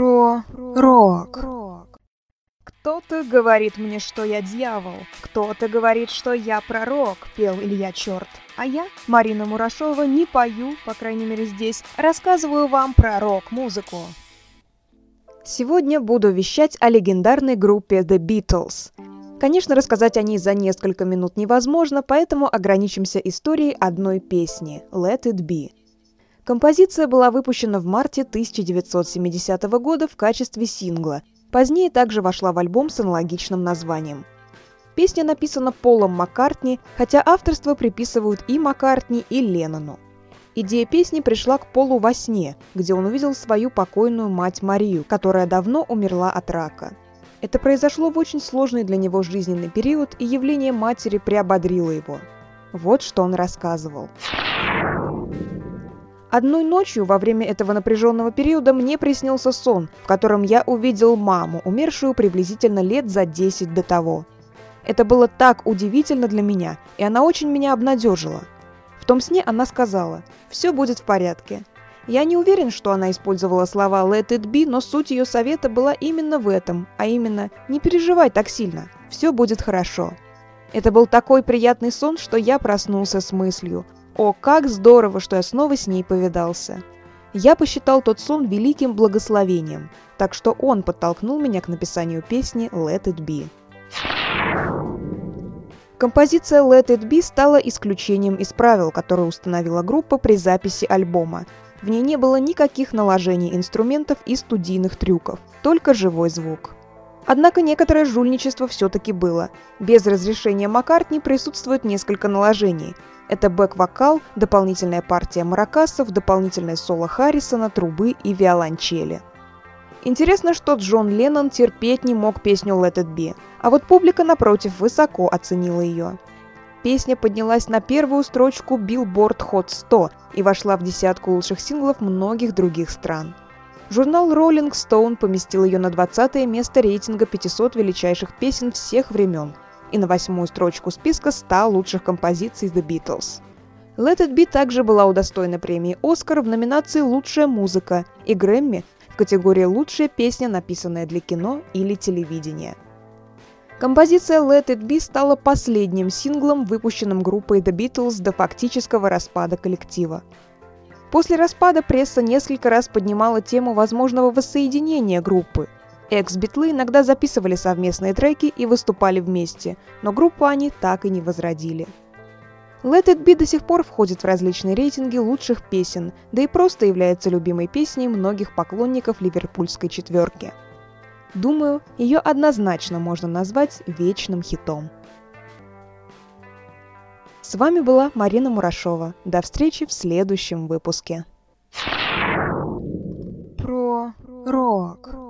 Про рок. Кто-то говорит мне, что я дьявол, кто-то говорит, что я пророк, пел Илья Черт. А я, Марина Мурашова, не пою, по крайней мере здесь, рассказываю вам про рок-музыку. Сегодня буду вещать о легендарной группе The Beatles. Конечно, рассказать о ней за несколько минут невозможно, поэтому ограничимся историей одной песни «Let It Be». Композиция была выпущена в марте 1970 года в качестве сингла. Позднее также вошла в альбом с аналогичным названием. Песня написана Полом Маккартни, хотя авторство приписывают и Маккартни, и Леннону. Идея песни пришла к Полу во сне, где он увидел свою покойную мать Марию, которая давно умерла от рака. Это произошло в очень сложный для него жизненный период, и явление матери приободрило его. Вот что он рассказывал. Одной ночью во время этого напряженного периода мне приснился сон, в котором я увидел маму, умершую приблизительно лет за 10 до того. Это было так удивительно для меня, и она очень меня обнадежила. В том сне она сказала «Все будет в порядке». Я не уверен, что она использовала слова «let it be», но суть ее совета была именно в этом, а именно «не переживай так сильно, все будет хорошо». Это был такой приятный сон, что я проснулся с мыслью о, как здорово, что я снова с ней повидался. Я посчитал тот сон великим благословением, так что он подтолкнул меня к написанию песни «Let It Be». Композиция «Let It Be» стала исключением из правил, которые установила группа при записи альбома. В ней не было никаких наложений инструментов и студийных трюков, только живой звук. Однако некоторое жульничество все-таки было. Без разрешения Маккартни присутствует несколько наложений. Это бэк-вокал, дополнительная партия маракасов, дополнительное соло Харрисона, трубы и виолончели. Интересно, что Джон Леннон терпеть не мог песню «Let It Be», а вот публика, напротив, высоко оценила ее. Песня поднялась на первую строчку Billboard Hot 100 и вошла в десятку лучших синглов многих других стран. Журнал Rolling Stone поместил ее на 20 место рейтинга 500 величайших песен всех времен – и на восьмую строчку списка 100 лучших композиций The Beatles. Let It Be также была удостоена премии «Оскар» в номинации «Лучшая музыка» и Грэмми в категории «Лучшая песня, написанная для кино или телевидения». Композиция Let It Be стала последним синглом, выпущенным группой The Beatles до фактического распада коллектива. После распада пресса несколько раз поднимала тему возможного воссоединения группы – Экс-битлы иногда записывали совместные треки и выступали вместе, но группу они так и не возродили. Let It Be до сих пор входит в различные рейтинги лучших песен, да и просто является любимой песней многих поклонников ливерпульской четверки. Думаю, ее однозначно можно назвать вечным хитом. С вами была Марина Мурашова. До встречи в следующем выпуске. Про рок.